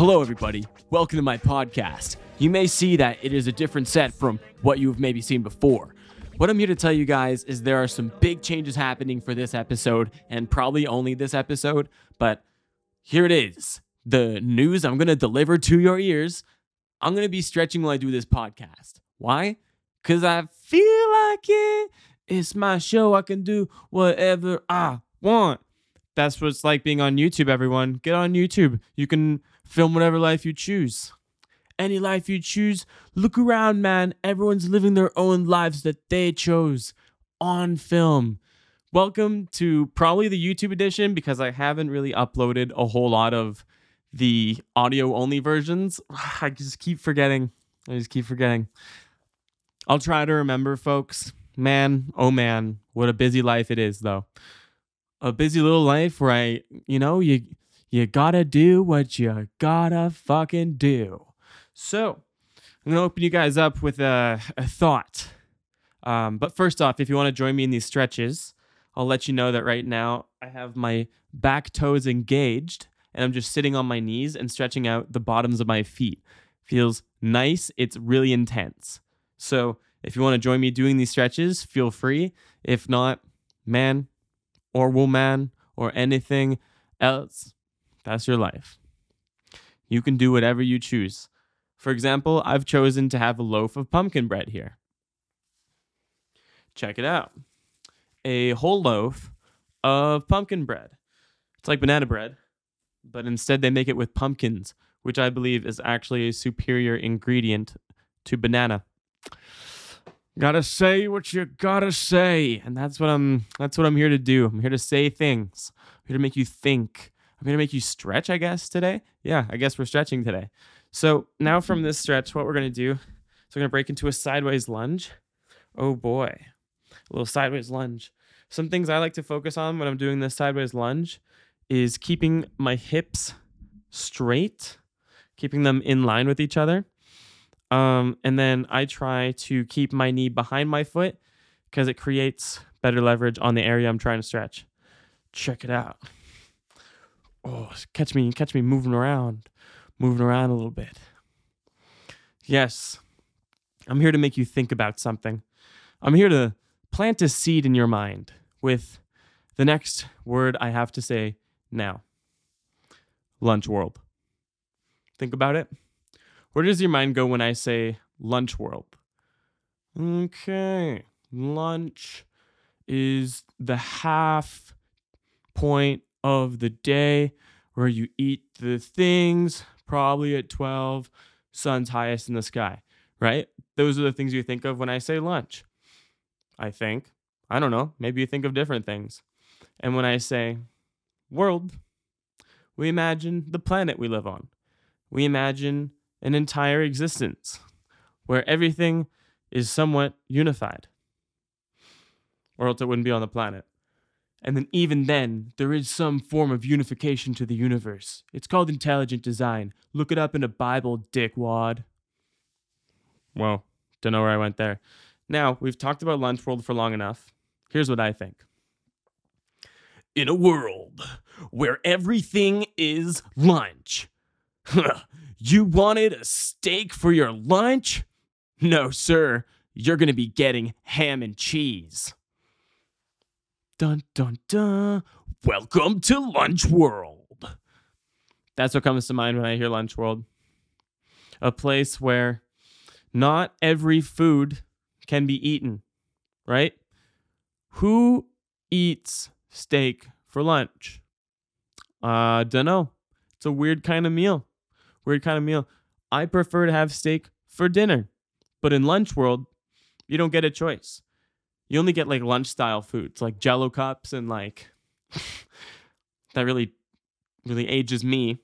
Hello, everybody. Welcome to my podcast. You may see that it is a different set from what you've maybe seen before. What I'm here to tell you guys is there are some big changes happening for this episode, and probably only this episode, but here it is the news I'm going to deliver to your ears. I'm going to be stretching while I do this podcast. Why? Because I feel like it. It's my show. I can do whatever I want. That's what it's like being on YouTube, everyone. Get on YouTube. You can film whatever life you choose. Any life you choose, look around, man. Everyone's living their own lives that they chose on film. Welcome to probably the YouTube edition because I haven't really uploaded a whole lot of the audio only versions. I just keep forgetting. I just keep forgetting. I'll try to remember, folks. Man, oh man, what a busy life it is, though. A busy little life where I, you know, you you gotta do what you gotta fucking do. So, I'm gonna open you guys up with a, a thought. Um, but first off, if you want to join me in these stretches, I'll let you know that right now I have my back toes engaged and I'm just sitting on my knees and stretching out the bottoms of my feet. Feels nice. It's really intense. So if you want to join me doing these stretches, feel free. If not, man or woman or anything else, that's your life. You can do whatever you choose. For example, I've chosen to have a loaf of pumpkin bread here. Check it out a whole loaf of pumpkin bread. It's like banana bread, but instead they make it with pumpkins, which I believe is actually a superior ingredient to banana. Gotta say what you gotta say, and that's what I'm. That's what I'm here to do. I'm here to say things. I'm here to make you think. I'm here to make you stretch. I guess today. Yeah, I guess we're stretching today. So now from this stretch, what we're gonna do is we're gonna break into a sideways lunge. Oh boy, a little sideways lunge. Some things I like to focus on when I'm doing this sideways lunge is keeping my hips straight, keeping them in line with each other. Um, and then I try to keep my knee behind my foot because it creates better leverage on the area I'm trying to stretch. Check it out. Oh, catch me, catch me moving around, moving around a little bit. Yes, I'm here to make you think about something. I'm here to plant a seed in your mind with the next word I have to say now lunch world. Think about it. Where does your mind go when I say lunch world? Okay, lunch is the half point of the day where you eat the things, probably at 12, sun's highest in the sky, right? Those are the things you think of when I say lunch. I think. I don't know. Maybe you think of different things. And when I say world, we imagine the planet we live on. We imagine an entire existence where everything is somewhat unified, or else it wouldn't be on the planet. And then, even then, there is some form of unification to the universe. It's called intelligent design. Look it up in a Bible, dickwad. Well, don't know where I went there. Now, we've talked about Lunch World for long enough. Here's what I think. In a world where everything is lunch, you wanted a steak for your lunch? No, sir. You're going to be getting ham and cheese. Dun dun dun. Welcome to Lunch World. That's what comes to mind when I hear Lunch World. A place where not every food can be eaten, right? Who eats steak for lunch? Uh, dunno. It's a weird kind of meal. Weird kind of meal. I prefer to have steak for dinner. But in lunch world, you don't get a choice. You only get like lunch style foods, like jello cups and like that really really ages me.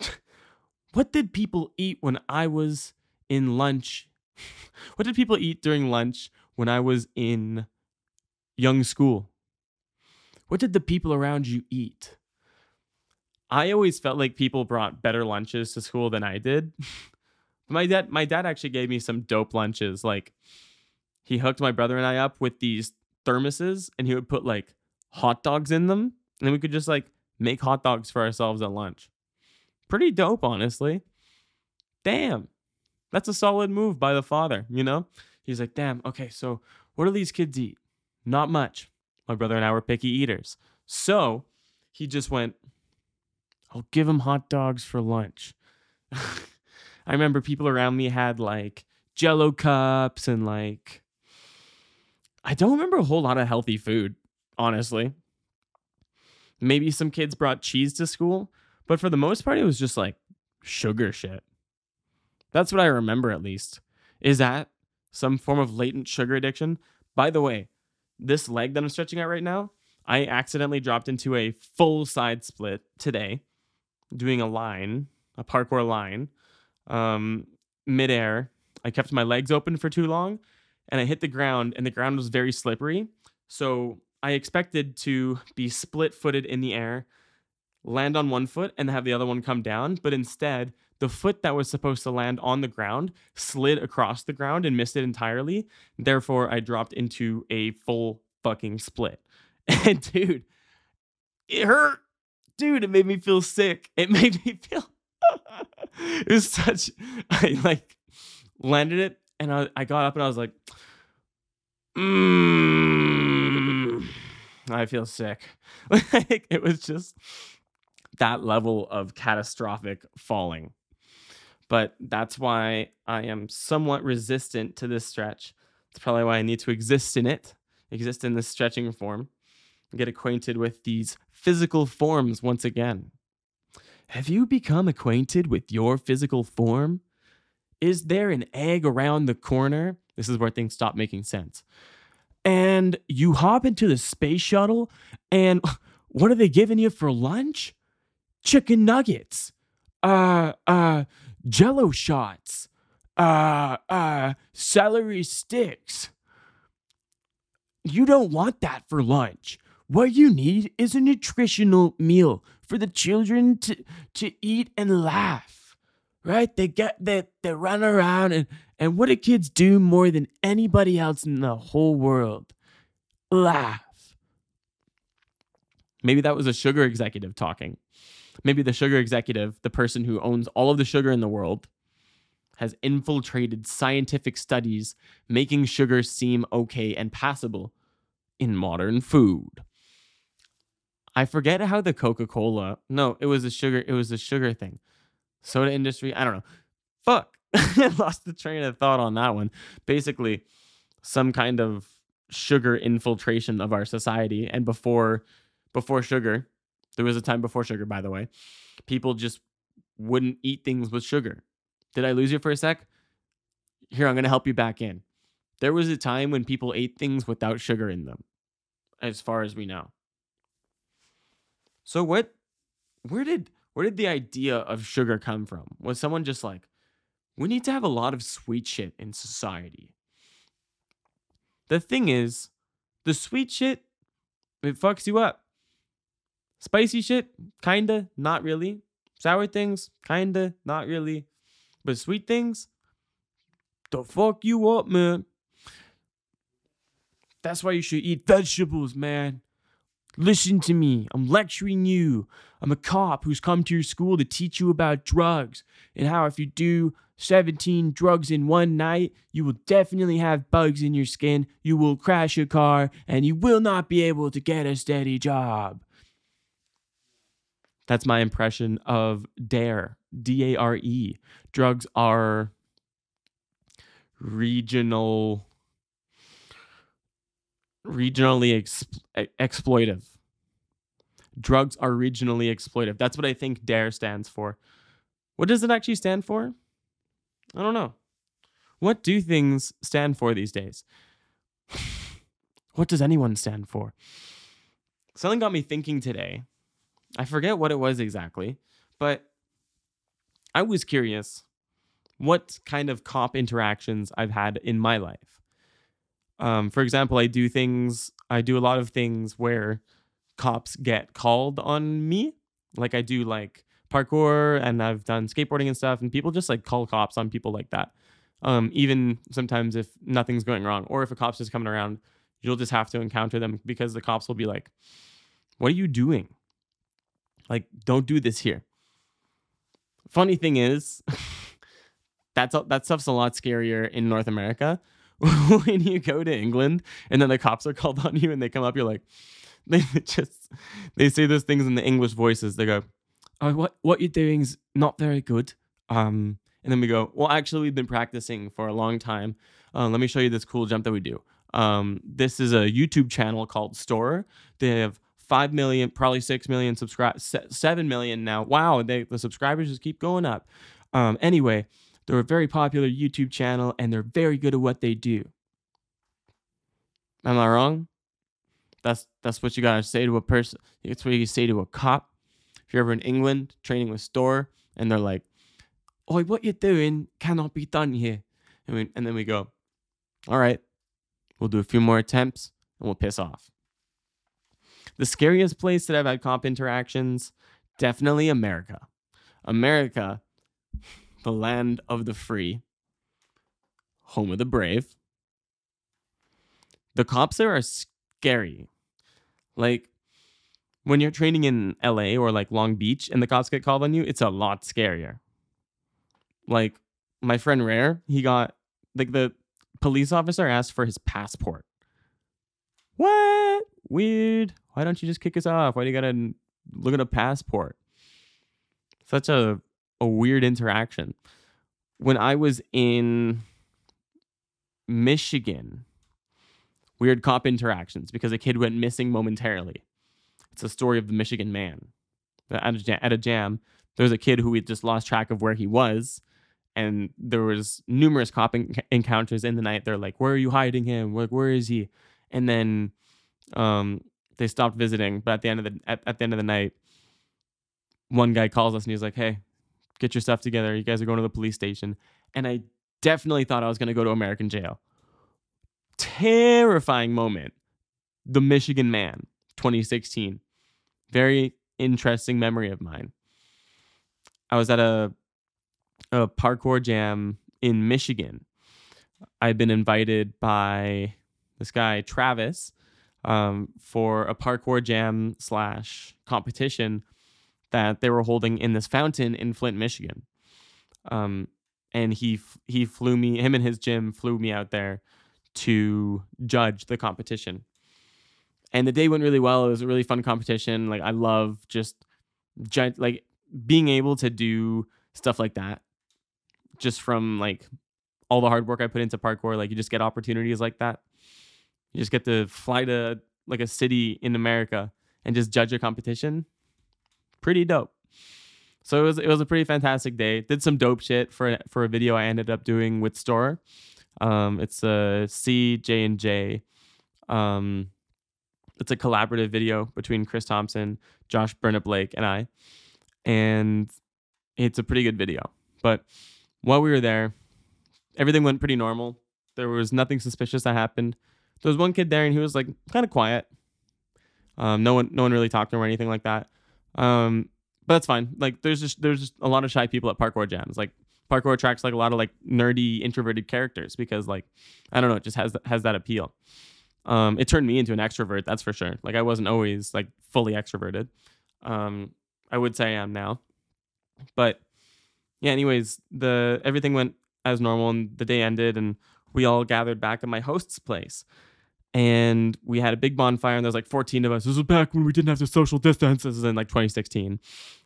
what did people eat when I was in lunch? what did people eat during lunch when I was in young school? What did the people around you eat? I always felt like people brought better lunches to school than I did. my dad my dad actually gave me some dope lunches. Like he hooked my brother and I up with these thermoses and he would put like hot dogs in them and we could just like make hot dogs for ourselves at lunch. pretty dope, honestly. Damn. That's a solid move by the father, you know? He's like, damn, okay, so what do these kids eat? Not much. My brother and I were picky eaters. So he just went, I'll give them hot dogs for lunch. I remember people around me had like jello cups and like, I don't remember a whole lot of healthy food, honestly. Maybe some kids brought cheese to school, but for the most part, it was just like sugar shit. That's what I remember at least. Is that some form of latent sugar addiction? By the way, this leg that I'm stretching out right now, I accidentally dropped into a full side split today, doing a line, a parkour line, um, midair. I kept my legs open for too long and I hit the ground, and the ground was very slippery. So I expected to be split footed in the air, land on one foot, and have the other one come down. But instead, the foot that was supposed to land on the ground slid across the ground and missed it entirely. Therefore, I dropped into a full fucking split. And dude, it hurt. Dude, it made me feel sick. It made me feel it was such I like landed it and I, I got up and I was like, mm, I feel sick. like it was just that level of catastrophic falling. But that's why I am somewhat resistant to this stretch. It's probably why I need to exist in it, exist in this stretching form, and get acquainted with these physical forms once again. Have you become acquainted with your physical form? Is there an egg around the corner? This is where things stop making sense. And you hop into the space shuttle, and what are they giving you for lunch? Chicken nuggets, uh, uh, jello shots, uh, uh, celery sticks. You don't want that for lunch. What you need is a nutritional meal for the children to, to eat and laugh. Right? They get they, they run around and, and what do kids do more than anybody else in the whole world? Laugh. Maybe that was a sugar executive talking. Maybe the sugar executive, the person who owns all of the sugar in the world, has infiltrated scientific studies making sugar seem okay and passable in modern food. I forget how the Coca Cola. No, it was a sugar. It was a sugar thing. Soda industry. I don't know. Fuck. I lost the train of thought on that one. Basically, some kind of sugar infiltration of our society. And before, before sugar, there was a time before sugar. By the way, people just wouldn't eat things with sugar. Did I lose you for a sec? Here, I'm gonna help you back in. There was a time when people ate things without sugar in them, as far as we know. So what where did where did the idea of sugar come from? Was someone just like, we need to have a lot of sweet shit in society? The thing is, the sweet shit, it fucks you up. Spicy shit, kinda, not really. Sour things, kinda, not really. But sweet things, the fuck you up, man. That's why you should eat vegetables, man. Listen to me. I'm lecturing you. I'm a cop who's come to your school to teach you about drugs and how if you do 17 drugs in one night, you will definitely have bugs in your skin, you will crash your car, and you will not be able to get a steady job. That's my impression of DARE, D A R E. Drugs are regional regionally ex- exploitive. Drugs are regionally exploitive. That's what I think DARE stands for. What does it actually stand for? I don't know. What do things stand for these days? what does anyone stand for? Something got me thinking today. I forget what it was exactly, but I was curious what kind of cop interactions I've had in my life. Um, for example, I do things, I do a lot of things where cops get called on me. Like I do like parkour and I've done skateboarding and stuff, and people just like call cops on people like that. Um, even sometimes if nothing's going wrong, or if a cop's just coming around, you'll just have to encounter them because the cops will be like, What are you doing? Like, don't do this here. funny thing is, that's that stuff's a lot scarier in North America. when you go to England and then the cops are called on you and they come up, you're like, they just they say those things in the English voices. They go, "Oh, what what you're doing's not very good." Um, and then we go, "Well, actually, we've been practicing for a long time. Uh, let me show you this cool jump that we do." Um, this is a YouTube channel called Storror. They have five million, probably six million subscribers, seven million now. Wow, they, the subscribers just keep going up. Um, anyway, they're a very popular YouTube channel and they're very good at what they do. Am I wrong? That's that's what you gotta say to a person. It's what you say to a cop. If you're ever in England training with Storror and they're like, "Oh, what you're doing cannot be done here," and, we, and then we go, "All right, we'll do a few more attempts and we'll piss off." The scariest place that I've had cop interactions, definitely America. America, the land of the free, home of the brave. The cops there are scary. Like when you're training in LA or like Long Beach and the cops get called on you, it's a lot scarier. Like my friend Rare, he got like the police officer asked for his passport. What? Weird. Why don't you just kick us off? Why do you gotta look at a passport? Such a a weird interaction. When I was in Michigan, weird cop interactions because a kid went missing momentarily. It's a story of the Michigan man. At a, jam, at a jam, there was a kid who had just lost track of where he was, and there was numerous cop en- encounters in the night. They're like, "Where are you hiding him? Like, where is he?" And then um, they stopped visiting. But at the end of the at, at the end of the night, one guy calls us and he's like, "Hey, get your stuff together. You guys are going to the police station." And I definitely thought I was going to go to American jail. Terrifying moment. The Michigan Man, 2016. Very interesting memory of mine. I was at a a parkour jam in Michigan. I'd been invited by this guy Travis um, for a parkour jam slash competition that they were holding in this fountain in Flint, Michigan. Um, and he he flew me, him and his gym flew me out there to judge the competition. And the day went really well. It was a really fun competition. Like I love just ju- like being able to do stuff like that just from like all the hard work I put into parkour. Like you just get opportunities like that. You just get to fly to like a city in America and just judge a competition. Pretty dope. So it was it was a pretty fantastic day. Did some dope shit for for a video I ended up doing with Storror. Um, it's a C J and J. Um, it's a collaborative video between Chris Thompson, Josh Burnett Blake, and I, and it's a pretty good video. But while we were there, everything went pretty normal. There was nothing suspicious that happened. There was one kid there, and he was like kind of quiet. Um, no one, no one really talked to him or anything like that. Um, but that's fine. Like, there's just there's just a lot of shy people at parkour jams. Like, parkour attracts like a lot of like nerdy introverted characters because like I don't know, it just has has that appeal. Um, it turned me into an extrovert, that's for sure. Like I wasn't always like fully extroverted. Um, I would say I am now, but yeah. Anyways, the everything went as normal, and the day ended, and we all gathered back at my host's place. And we had a big bonfire, and there's like 14 of us. This was back when we didn't have to social distance. This is in like 2016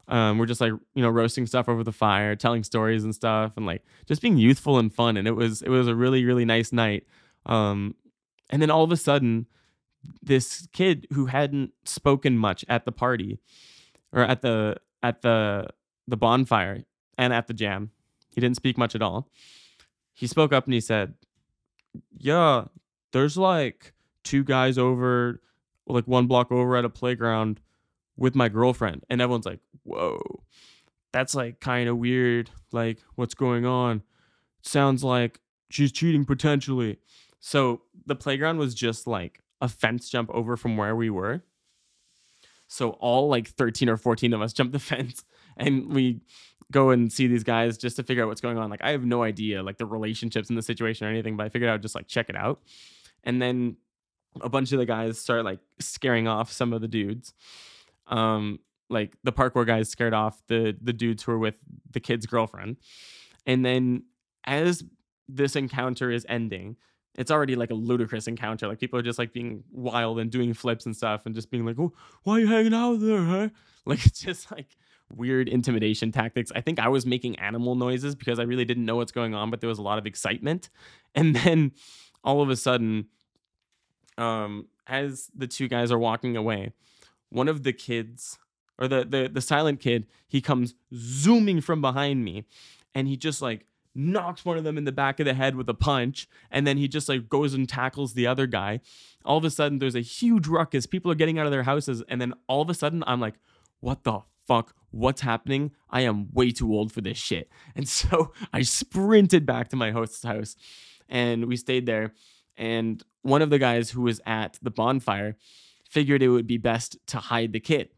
um, we're just like you know roasting stuff over the fire telling stories and stuff and like just being youthful and fun and it was it was a really really nice night um, and then all of a sudden this kid who hadn't spoken much at the party or at the at the the bonfire and at the jam he didn't speak much at all he spoke up and he said yeah there's like two guys over like one block over at a playground with my girlfriend and everyone's like whoa that's like kind of weird. Like what's going on? Sounds like she's cheating potentially. So the playground was just like a fence jump over from where we were. So all like 13 or 14 of us jump the fence and we go and see these guys just to figure out what's going on. Like i have no idea like the relationships in the situation or anything but i figured I would just like check it out. And then a bunch of the guys start like scaring off some of the dudes um, like the parkour guys scared off the the dudes who were with the kid's girlfriend. And then as this encounter is ending, it's already like a ludicrous encounter. Like people are just like being wild and doing flips and stuff and just being like, "Oh, why are you hanging out there?" Huh? Like it's just like weird intimidation tactics. I think I was making animal noises because I really didn't know what's going on, but there was a lot of excitement. And then all of a sudden, um, as the two guys are walking away, one of the kids or the the the silent kid, he comes zooming from behind me and he just like knocks one of them in the back of the head with a punch and then he just like goes and tackles the other guy. All of a sudden there's a huge ruckus. People are getting out of their houses and then all of a sudden i'm like what the fuck? What's happening? I am way too old for this shit. And so i sprinted back to my host's house and we stayed there and one of the guys who was at the bonfire figured it would be best to hide the kid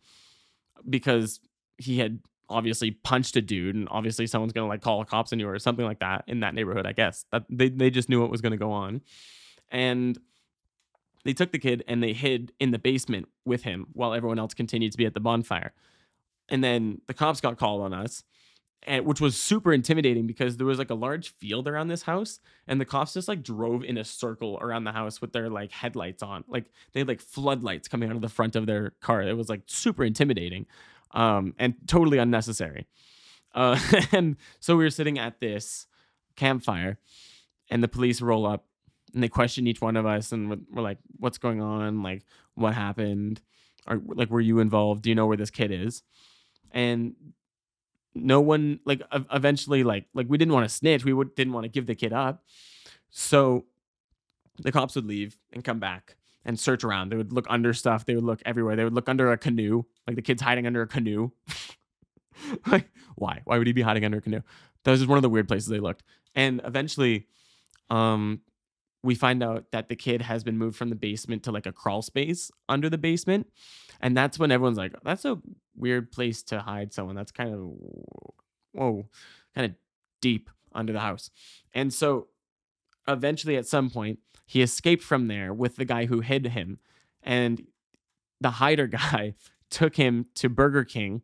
because he had obviously punched a dude and obviously someone's gonna like call the cops on you or something like that in that neighborhood i guess. That they, they just knew what was gonna go on. And they took the kid and they hid in the basement with him while everyone else continued to be at the bonfire. And then the cops got called on us and which was super intimidating because there was like a large field around this house and the cops just like drove in a circle around the house with their like headlights on like they had like floodlights coming out of the front of their car it was like super intimidating um, and totally unnecessary. Uh, and so we were sitting at this campfire, and the police roll up and they question each one of us, and we're, we're like, "What's going on? Like, what happened? Or like, were you involved? Do you know where this kid is?" And no one like eventually like like we didn't want to snitch we would, didn't want to give the kid up so the cops would leave and come back and search around. They would look under stuff. They would look everywhere. They would look under a canoe, like the kid's hiding under a canoe. like, why? Why would he be hiding under a canoe? That was just one of the weird places they looked. And eventually, um, we find out that the kid has been moved from the basement to like a crawl space under the basement. And that's when everyone's like, that's a weird place to hide someone. That's kind of, whoa, kind of deep under the house. And so eventually, at some point, he escaped from there with the guy who hid him. And the hider guy took him to Burger King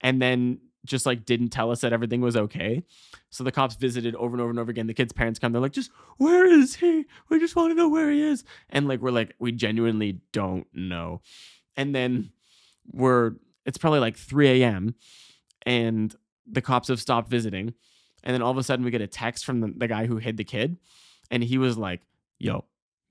and then just like didn't tell us that everything was okay. So the cops visited over and over and over again. The kid's parents come, they're like, just where is he? We just want to know where he is. And like, we're like, we genuinely don't know. And then we're, it's probably like 3 a.m. and the cops have stopped visiting. And then all of a sudden we get a text from the, the guy who hid the kid. And he was like, yo,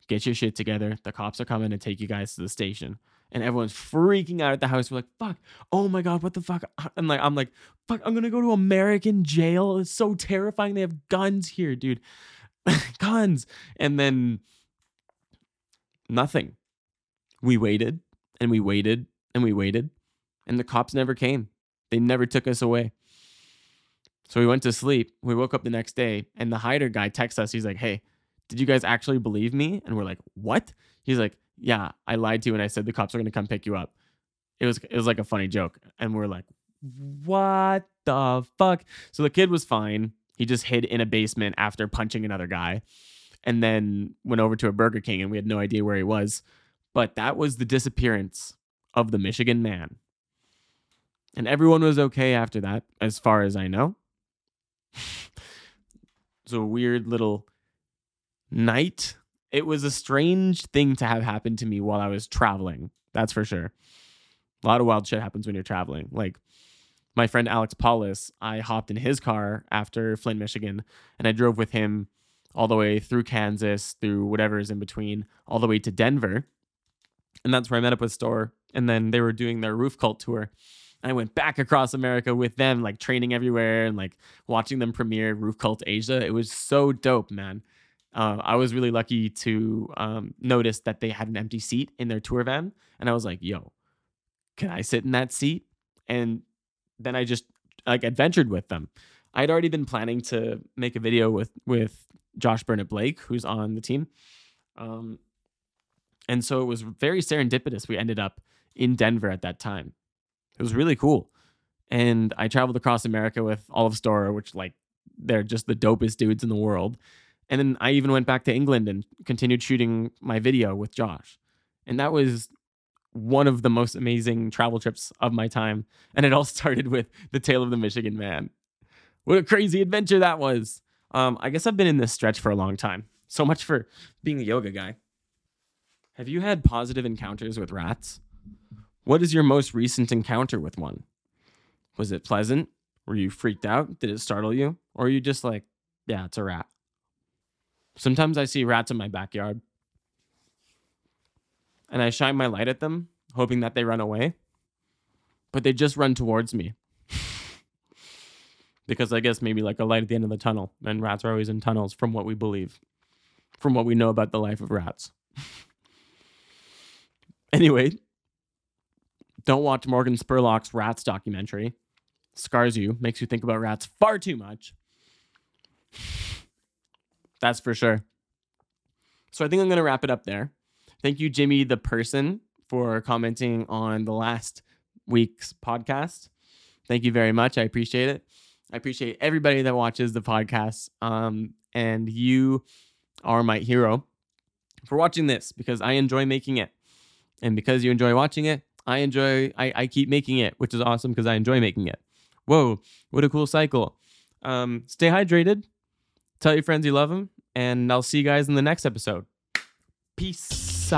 get your shit together. The cops are coming to take you guys to the station. And everyone's freaking out at the house. We're like, fuck, oh my God, what the fuck? And like, I'm like, fuck, I'm gonna go to American jail. It's so terrifying. They have guns here, dude. guns. And then nothing. We waited and we waited and we waited. And the cops never came. They never took us away. So we went to sleep. We woke up the next day and the hider guy texts us. He's like, hey, did you guys actually believe me? And we're like, what? He's like, yeah, I lied to you and I said the cops are gonna come pick you up. It was it was like a funny joke, and we're like, what the fuck? So the kid was fine. He just hid in a basement after punching another guy, and then went over to a Burger King, and we had no idea where he was. But that was the disappearance of the Michigan man. And everyone was okay after that, as far as I know. it's a weird little night. It was a strange thing to have happen to me while I was traveling. That's for sure. A lot of wild shit happens when you're traveling. Like my friend Alex Paulus, I hopped in his car after Flint, Michigan, and I drove with him all the way through Kansas, through whatever is in between, all the way to Denver. And that's where I met up with Storror. And then they were doing their roof cult tour. I went back across America with them, like training everywhere and like watching them premiere Roof Cult Asia. It was so dope, man uh, I was really lucky to um, notice that they had an empty seat in their tour van, and I was like, "Yo, can I sit in that seat?" And then I just like adventured with them. I had already been planning to make a video with with Josh Burnett Blake, who's on the team, um, and so it was very serendipitous. We ended up in Denver at that time. It was really cool, and I traveled across America with all of Storror, which like they're just the dopest dudes in the world and then I even went back to England and continued shooting my video with Josh. And that was one of the most amazing travel trips of my time. And it all started with the tale of the Michigan man. What a crazy adventure that was. Um, I guess I've been in this stretch for a long time. So much for being a yoga guy. Have you had positive encounters with rats? What is your most recent encounter with one? Was it pleasant? Were you freaked out? Did it startle you? Or are you just like, yeah, it's a rat? Sometimes I see rats in my backyard and I shine my light at them, hoping that they run away. But they just run towards me. because I guess maybe like a light at the end of the tunnel, and rats are always in tunnels from what we believe, from what we know about the life of rats. anyway, don't watch Morgan Spurlock's Rats documentary. Scars you, makes you think about rats far too much. That's for sure. So I think I'm going to wrap it up there. Thank you, Jimmy, the person, for commenting on the last week's podcast. Thank you very much. I appreciate it. I appreciate everybody that watches the podcast. Um, and you are my hero for watching this because I enjoy making it. And because you enjoy watching it, I enjoy, I, I keep making it, which is awesome because I enjoy making it. Whoa, what a cool cycle. Um, stay hydrated. Tell your friends you love them. And I'll see you guys in the next episode. Peace.